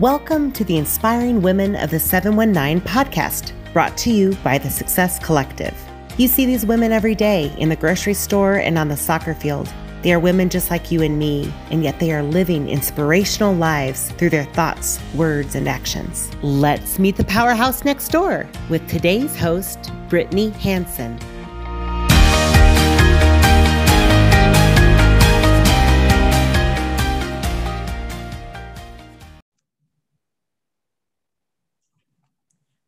Welcome to the Inspiring Women of the 719 podcast, brought to you by the Success Collective. You see these women every day in the grocery store and on the soccer field. They are women just like you and me, and yet they are living inspirational lives through their thoughts, words, and actions. Let's meet the powerhouse next door with today's host, Brittany Hanson.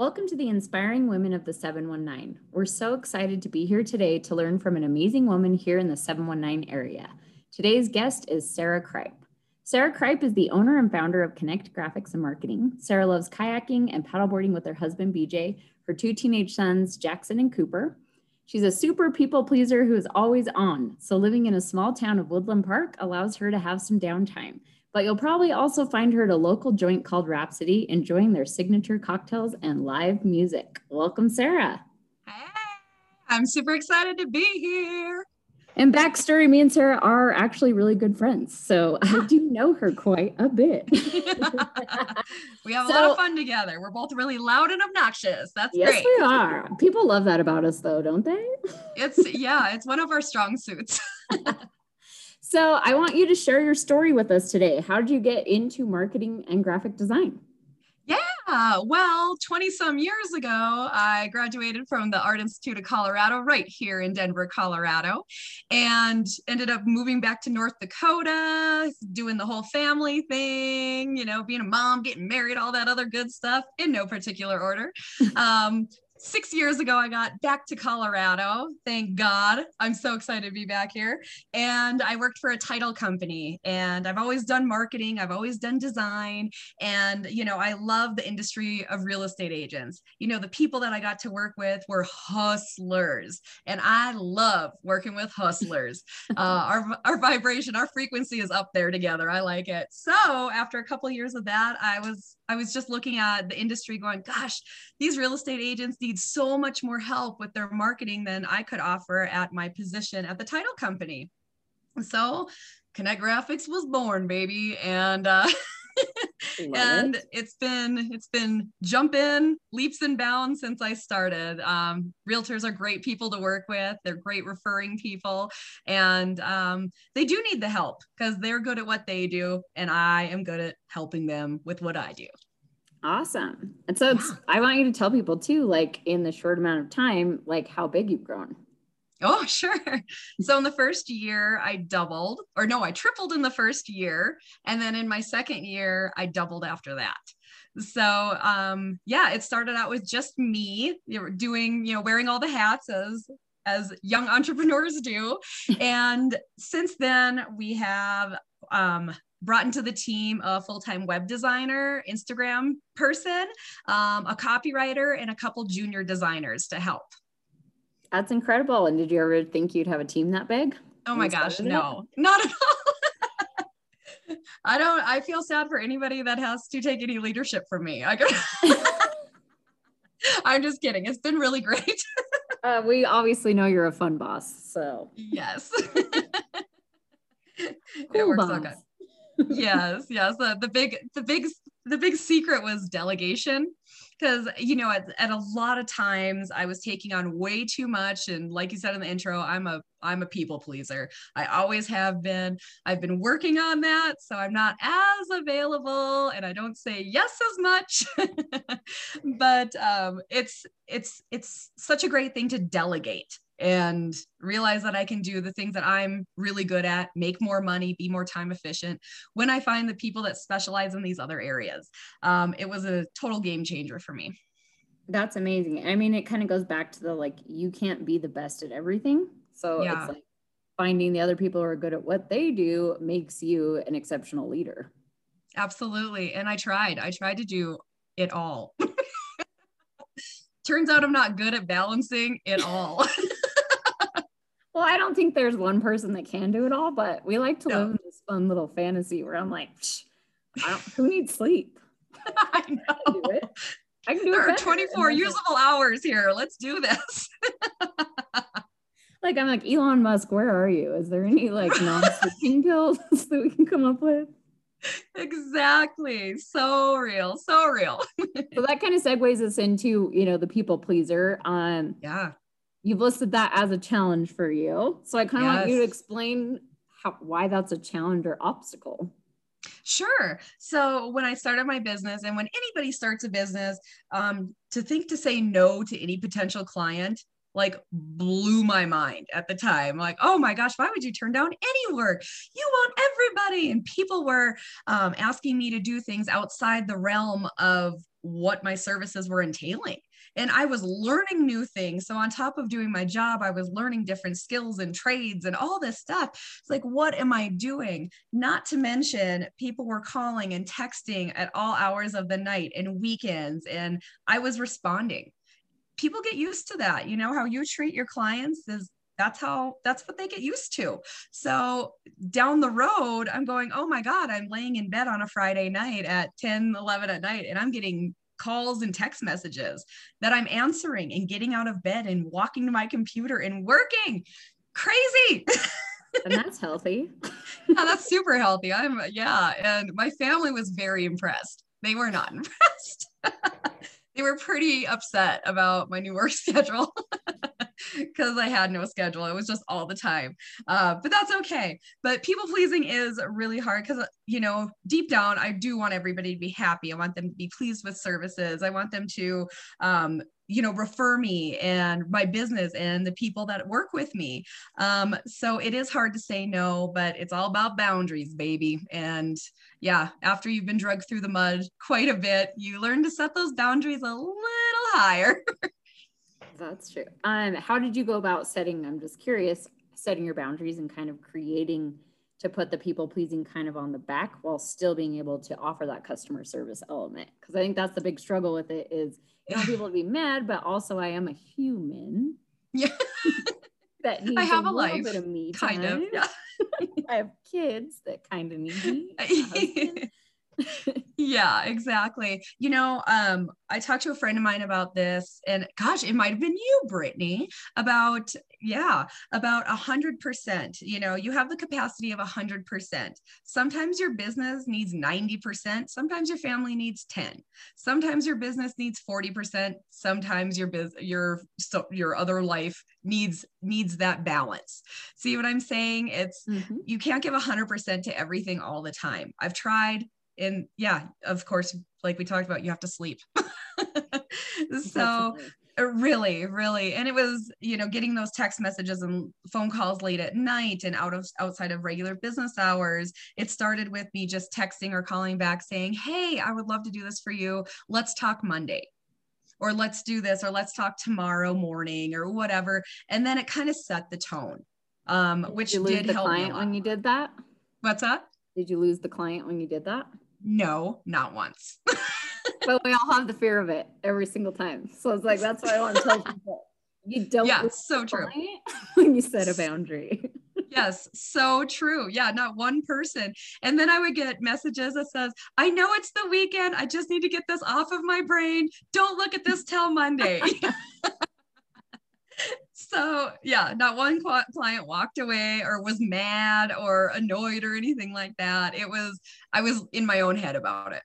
Welcome to the Inspiring Women of the 719. We're so excited to be here today to learn from an amazing woman here in the 719 area. Today's guest is Sarah Kripe. Sarah Kripe is the owner and founder of Connect Graphics and Marketing. Sarah loves kayaking and paddleboarding with her husband BJ, her two teenage sons, Jackson and Cooper. She's a super people pleaser who is always on. So living in a small town of Woodland Park allows her to have some downtime but you'll probably also find her at a local joint called Rhapsody, enjoying their signature cocktails and live music. Welcome, Sarah. Hey, I'm super excited to be here. And backstory, me and Sarah are actually really good friends. So I ah. do know her quite a bit. we have so, a lot of fun together. We're both really loud and obnoxious. That's yes, great. Yes, we are. People love that about us though, don't they? it's yeah, it's one of our strong suits. So I want you to share your story with us today. How did you get into marketing and graphic design? Yeah, well, 20 some years ago, I graduated from the Art Institute of Colorado right here in Denver, Colorado, and ended up moving back to North Dakota, doing the whole family thing, you know, being a mom, getting married, all that other good stuff in no particular order. Um, six years ago, I got back to Colorado. Thank God. I'm so excited to be back here. And I worked for a title company and I've always done marketing. I've always done design. And, you know, I love the industry of real estate agents. You know, the people that I got to work with were hustlers. And I love working with hustlers. uh, our, our vibration, our frequency is up there together. I like it. So after a couple of years of that, I was, I was just looking at the industry going, gosh, these real estate agents, need so much more help with their marketing than I could offer at my position at the title company. So Connect Graphics was born, baby. And uh and it. has been it's been jump in leaps and bounds since I started. Um, realtors are great people to work with. They're great referring people, and um, they do need the help because they're good at what they do, and I am good at helping them with what I do. Awesome. And so yeah. I want you to tell people too, like in the short amount of time, like how big you've grown. Oh, sure. So in the first year, I doubled, or no, I tripled in the first year. And then in my second year, I doubled after that. So um, yeah, it started out with just me you know, doing, you know, wearing all the hats as as young entrepreneurs do. and since then, we have um, brought into the team a full-time web designer instagram person um, a copywriter and a couple junior designers to help. That's incredible. And did you ever think you'd have a team that big? Oh my gosh no. it? not at all. I don't i feel sad for anybody that has to take any leadership from me. I i'm just kidding. It's been really great. Uh, we obviously know you're a fun boss so. Yes. Cool it works boss. out good yes, yes. The, the big, the big, the big secret was delegation. Because you know, at, at a lot of times I was taking on way too much, and like you said in the intro, I'm a I'm a people pleaser. I always have been. I've been working on that, so I'm not as available, and I don't say yes as much. but um, it's it's it's such a great thing to delegate and realize that I can do the things that I'm really good at, make more money, be more time efficient when I find the people that specialize in these other areas. Um, it was a total game changer for me. That's amazing. I mean, it kind of goes back to the like, you can't be the best at everything. So yeah. it's like finding the other people who are good at what they do makes you an exceptional leader. Absolutely. And I tried, I tried to do it all. Turns out I'm not good at balancing it all. Well, I don't think there's one person that can do it all, but we like to no. live in this fun little fantasy where I'm like, who needs sleep? I know. I can do it. I can do there it. There are 24 usable hours here. Let's do this. like I'm like Elon Musk, where are you? Is there any like non-sleeping pills that we can come up with? exactly. So real. So real. so that kind of segues us into, you know, the people pleaser. Um yeah. You've listed that as a challenge for you. So I kind of yes. want you to explain how why that's a challenge or obstacle. Sure. So when I started my business, and when anybody starts a business, um, to think to say no to any potential client like blew my mind at the time like oh my gosh why would you turn down any work you want everybody and people were um, asking me to do things outside the realm of what my services were entailing and i was learning new things so on top of doing my job i was learning different skills and trades and all this stuff it's like what am i doing not to mention people were calling and texting at all hours of the night and weekends and i was responding people get used to that. You know, how you treat your clients is that's how that's what they get used to. So down the road, I'm going, oh my God, I'm laying in bed on a Friday night at 10, 11 at night, and I'm getting calls and text messages that I'm answering and getting out of bed and walking to my computer and working. Crazy. and that's healthy. yeah, that's super healthy. I'm yeah, and my family was very impressed. They were not impressed they were pretty upset about my new work schedule because I had no schedule. It was just all the time. Uh, but that's okay. But people pleasing is really hard because, you know, deep down, I do want everybody to be happy. I want them to be pleased with services. I want them to, um, you know, refer me and my business and the people that work with me. Um, so it is hard to say no, but it's all about boundaries, baby. And yeah, after you've been drugged through the mud quite a bit, you learn to set those boundaries a little higher. That's true. Um, how did you go about setting? I'm just curious, setting your boundaries and kind of creating to put the people pleasing kind of on the back while still being able to offer that customer service element. Because I think that's the big struggle with it is you want people to be mad, but also I am a human. Yeah. that needs I have a, a life, bit of me kind of. Yeah. I have kids that kind of need me. yeah, exactly. You know, um, I talked to a friend of mine about this, and gosh, it might have been you, Brittany, about yeah, about a hundred percent. You know, you have the capacity of a hundred percent. Sometimes your business needs 90%, sometimes your family needs 10. Sometimes your business needs 40%, sometimes your biz your so your other life needs needs that balance. See what I'm saying? It's mm-hmm. you can't give a hundred percent to everything all the time. I've tried and yeah, of course, like we talked about, you have to sleep. so uh, really, really, and it was, you know, getting those text messages and phone calls late at night and out of outside of regular business hours. It started with me just texting or calling back saying, Hey, I would love to do this for you. Let's talk Monday or let's do this or let's talk tomorrow morning or whatever and then it kind of set the tone um, which did, did the help client when you did that what's that did you lose the client when you did that no, not once. but we all have the fear of it every single time. So it's like that's why I want to tell people you don't yeah so true. when you set a boundary. Yes so true. Yeah not one person. And then i would get messages that says i know it's the weekend. I just need to get this off of my brain. Don't look at this till monday so yeah not one client walked away or was mad or annoyed or anything like that it was i was in my own head about it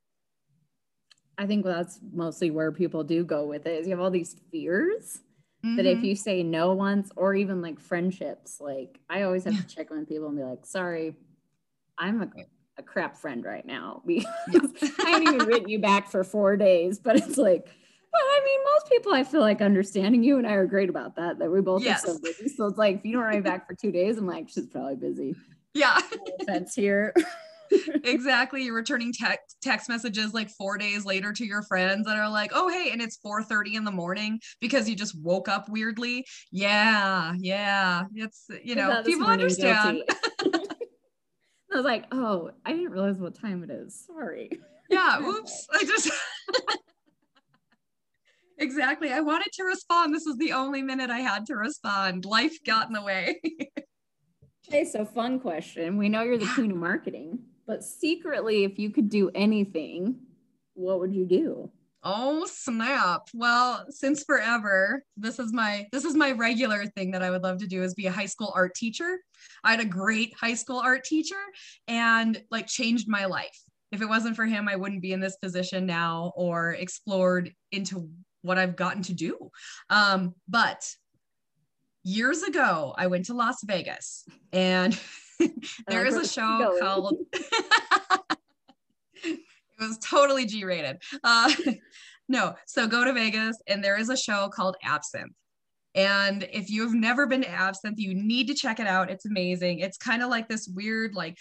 i think that's mostly where people do go with it is you have all these fears mm-hmm. that if mm-hmm. you say no once or even like friendships like i always have to check on people and be like sorry i'm a, a crap friend right now because i haven't even written you back for four days but it's like mean, most people I feel like understanding you and I are great about that, that we both yes. are so busy. So it's like, if you don't write back for two days, I'm like, she's probably busy. Yeah. That's here. exactly. You're returning text text messages like four days later to your friends that are like, oh hey, and it's 4:30 in the morning because you just woke up weirdly. Yeah, yeah. It's you know, people understand. I was like, oh, I didn't realize what time it is. Sorry. Yeah, oops. I just exactly. I wanted to respond. This was the only minute I had to respond. Life got in the way. okay, so fun question. We know you're the queen of marketing, but secretly, if you could do anything, what would you do? Oh snap. Well, since forever, this is my this is my regular thing that I would love to do is be a high school art teacher. I had a great high school art teacher and like changed my life if it wasn't for him, I wouldn't be in this position now or explored into what I've gotten to do. Um, but years ago, I went to Las Vegas and there is a show called, it was totally G rated. Uh, no, so go to Vegas and there is a show called Absinthe. And if you've never been to Absinthe, you need to check it out. It's amazing. It's kind of like this weird, like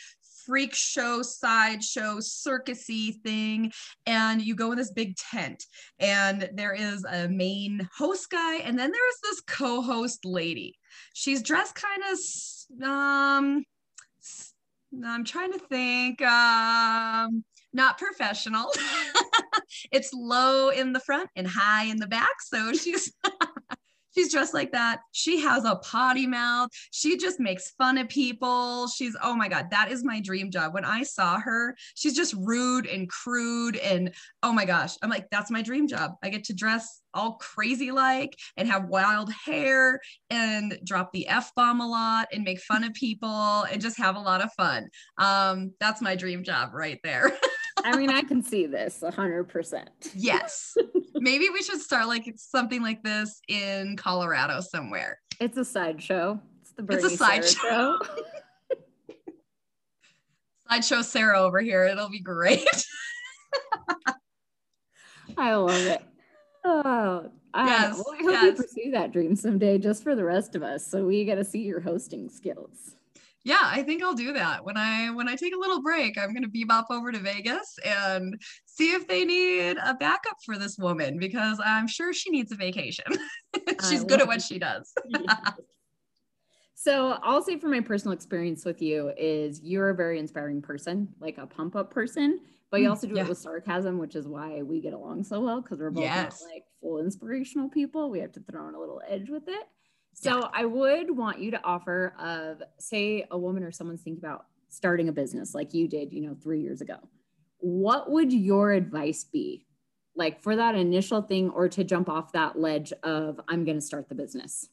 freak show, sideshow, circusy thing. And you go in this big tent, and there is a main host guy, and then there is this co-host lady. She's dressed kind of um I'm trying to think um not professional. it's low in the front and high in the back. So she's She's dressed like that. She has a potty mouth. She just makes fun of people. She's, oh my God, that is my dream job. When I saw her, she's just rude and crude. And oh my gosh, I'm like, that's my dream job. I get to dress all crazy like and have wild hair and drop the F bomb a lot and make fun of people and just have a lot of fun. Um, that's my dream job right there. I mean, I can see this 100%. Yes. Maybe we should start like something like this in Colorado somewhere. It's a sideshow. It's the Bernie It's a sideshow. sideshow Sarah over here. It'll be great. I love it. Oh, I, yes, well, I hope yes. you pursue that dream someday just for the rest of us. So we get to see your hosting skills yeah, I think I'll do that. When I when I take a little break, I'm gonna bebop over to Vegas and see if they need a backup for this woman because I'm sure she needs a vacation. She's good at what she does. so I'll say from my personal experience with you is you're a very inspiring person, like a pump up person, but you mm, also do yeah. it with sarcasm, which is why we get along so well because we're both yes. like full inspirational people. We have to throw in a little edge with it. So yeah. I would want you to offer of say a woman or someone's thinking about starting a business like you did, you know, 3 years ago. What would your advice be? Like for that initial thing or to jump off that ledge of I'm going to start the business?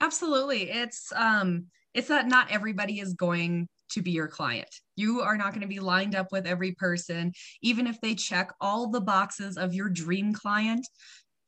Absolutely. It's um it's that not everybody is going to be your client. You are not going to be lined up with every person even if they check all the boxes of your dream client.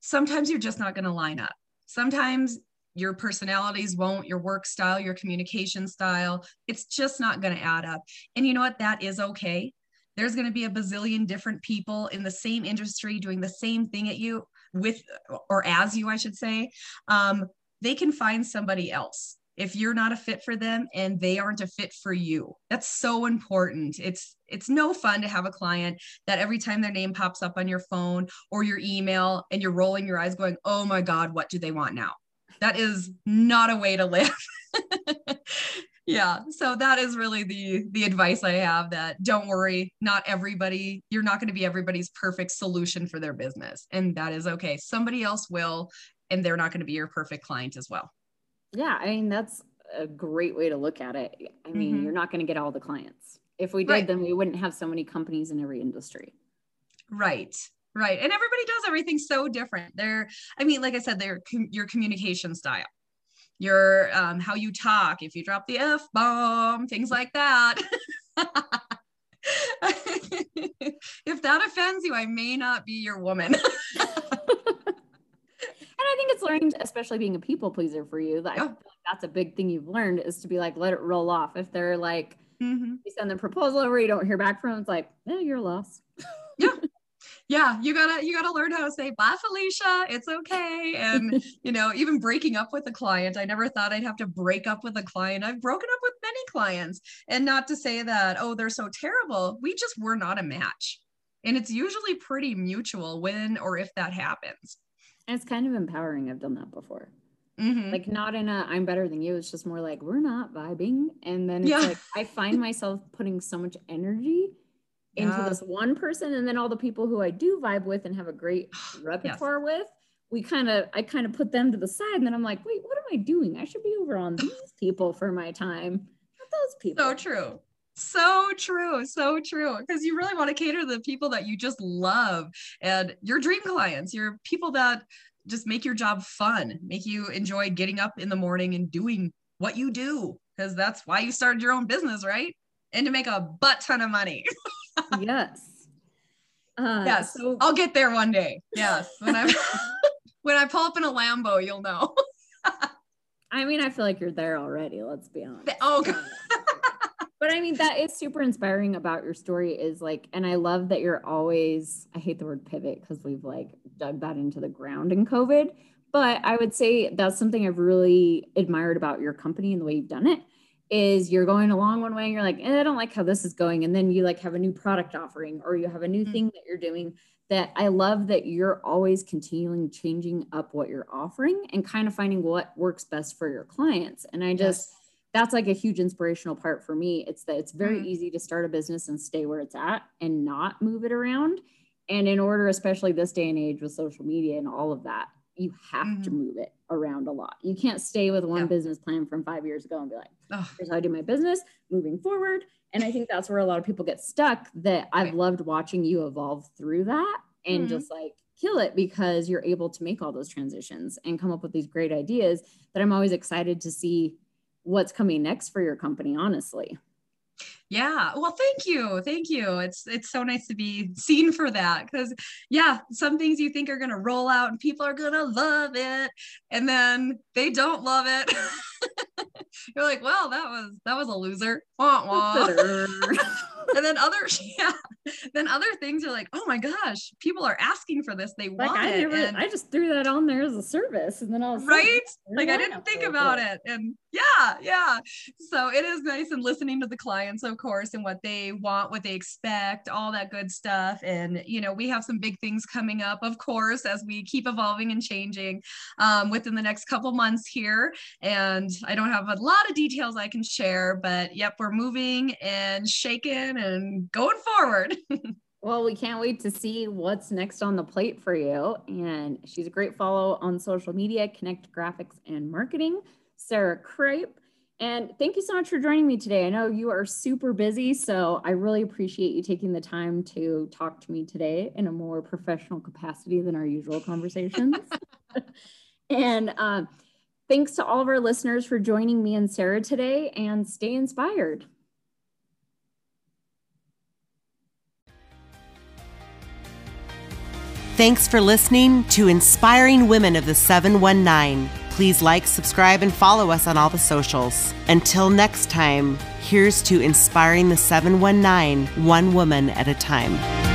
Sometimes you're just not going to line up. Sometimes your personalities won't, your work style, your communication style. It's just not going to add up. And you know what? That is okay. There's going to be a bazillion different people in the same industry doing the same thing at you with or as you, I should say. Um, they can find somebody else if you're not a fit for them and they aren't a fit for you that's so important it's it's no fun to have a client that every time their name pops up on your phone or your email and you're rolling your eyes going oh my god what do they want now that is not a way to live. Yeah so that is really the the advice i have that don't worry not everybody you're not going to be everybody's perfect solution for their business and that is okay. Somebody else will and they're not going to be your perfect client as well. Yeah i mean that's a great way to look at it. I mean mm-hmm. you're not going to get all the clients. If we did right. then we wouldn't have so many companies in every industry. Right right and everybody does everything so different. They're i mean like i said they're com- your communication style. Your um, how you talk if you drop the f bomb things like that. If that offends you i may not be your woman. And i think it's learned especially being a people pleaser for you that like that's a big thing you've learned is to be like let it roll off. If they're like mm-hmm. you send the proposal over you don't hear back from them it's like yeah you're lost yeah you gotta you gotta learn how to say bye felicia it's okay and you know even breaking up with a client i never thought i'd have to break up with a client i've broken up with many clients and not to say that oh they're so terrible we just were not a match and it's usually pretty mutual when or if that happens and it's kind of empowering i've done that before Mm-hmm. Like not in a I'm better than you. It's just more like we're not vibing. And then it's yeah. like I find myself putting so much energy into this one person and then all the people who I do vibe with and have a great repertoire yes. with we kind of I kind of put them to the side and then I'm like wait what am I doing? I should be over on these people for my time not those people. so true. So true so true because you really want to cater to the people that you just love and your dream clients your people that just make your job fun make you enjoy getting up in the morning and doing what you do because that's why you started your own business right and to make a butt ton of money. yes. Uh, yes. So I'll get there one day. Yes. When I when I pull up in a Lambo, you'll know. I mean, I feel like you're there already. Let's be honest. Oh, God. but I mean, that is super inspiring about your story. Is like, and I love that you're always. I hate the word pivot because we've like dug that into the ground in COVID. But I would say that's something I've really admired about your company and the way you've done it is you're going along one way and you're like, eh, I don't like how this is going. And then you like have a new product offering or you have a new mm-hmm. thing that you're doing that I love that you're always continuing changing up what you're offering and kind of finding what works best for your clients. And I just, yes. that's like a huge inspirational part for me. It's that it's very mm-hmm. easy to start a business and stay where it's at and not move it around. And in order, especially this day and age with social media and all of that, you have mm-hmm. to move it around a lot. You can't stay with one yeah. business plan from five years ago and be like, oh. here's how I do my business moving forward. And I think that's where a lot of people get stuck that I've loved watching you evolve through that and mm-hmm. just like kill it because you're able to make all those transitions and come up with these great ideas that I'm always excited to see what's coming next for your company, honestly. Yeah. Well, thank you. Thank you. It's it's so nice to be seen for that cuz yeah, some things you think are going to roll out and people are going to love it and then they don't love it. You're like, "Well, that was that was a loser." Wah, wah. and then other yeah, then other things are like, "Oh my gosh, people are asking for this. They like, want I it." And, I just threw that on there as a service and then I was Right? Like I didn't think about it. And yeah, yeah. So it is nice and listening to the clients of course, and what they want, what they expect, all that good stuff. And, you know, we have some big things coming up, of course, as we keep evolving and changing um, within the next couple months here. And I don't have a lot of details I can share, but yep, we're moving and shaking and going forward. Well, we can't wait to see what's next on the plate for you. And she's a great follow on social media, Connect Graphics and Marketing, Sarah Kripe. And thank you so much for joining me today. I know you are super busy, so I really appreciate you taking the time to talk to me today in a more professional capacity than our usual conversations. and uh, thanks to all of our listeners for joining me and Sarah today, and stay inspired. Thanks for listening to Inspiring Women of the 719. Please like, subscribe, and follow us on all the socials. Until next time, here's to inspiring the 719, one woman at a time.